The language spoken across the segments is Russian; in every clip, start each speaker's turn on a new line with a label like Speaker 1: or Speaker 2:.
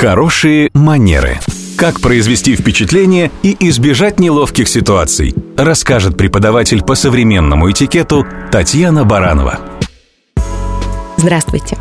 Speaker 1: Хорошие манеры. Как произвести впечатление и избежать неловких ситуаций, расскажет преподаватель по современному этикету Татьяна Баранова.
Speaker 2: Здравствуйте.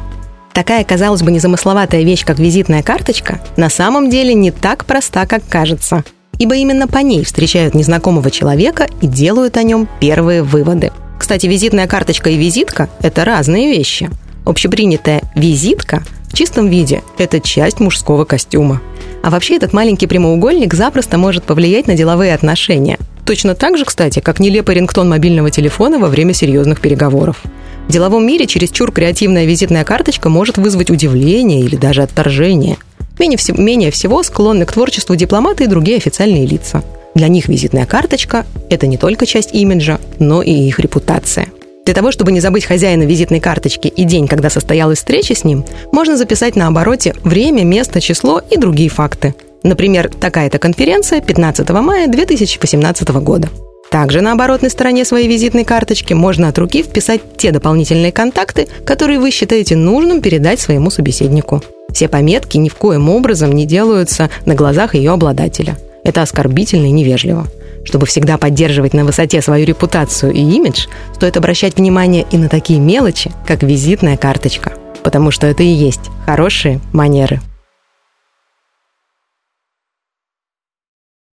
Speaker 2: Такая, казалось бы, незамысловатая вещь, как визитная карточка, на самом деле не так проста, как кажется. Ибо именно по ней встречают незнакомого человека и делают о нем первые выводы. Кстати, визитная карточка и визитка – это разные вещи. Общепринятая визитка в чистом виде – это часть мужского костюма. А вообще этот маленький прямоугольник запросто может повлиять на деловые отношения. Точно так же, кстати, как нелепый рингтон мобильного телефона во время серьезных переговоров. В деловом мире чересчур креативная визитная карточка может вызвать удивление или даже отторжение. Менее, вс- менее всего склонны к творчеству дипломаты и другие официальные лица. Для них визитная карточка – это не только часть имиджа, но и их репутация. Для того, чтобы не забыть хозяина визитной карточки и день, когда состоялась встреча с ним, можно записать на обороте время, место, число и другие факты. Например, такая-то конференция 15 мая 2018 года. Также на оборотной стороне своей визитной карточки можно от руки вписать те дополнительные контакты, которые вы считаете нужным передать своему собеседнику. Все пометки ни в коем образом не делаются на глазах ее обладателя. Это оскорбительно и невежливо. Чтобы всегда поддерживать на высоте свою репутацию и имидж, стоит обращать внимание и на такие мелочи, как визитная карточка. Потому что это и есть хорошие манеры.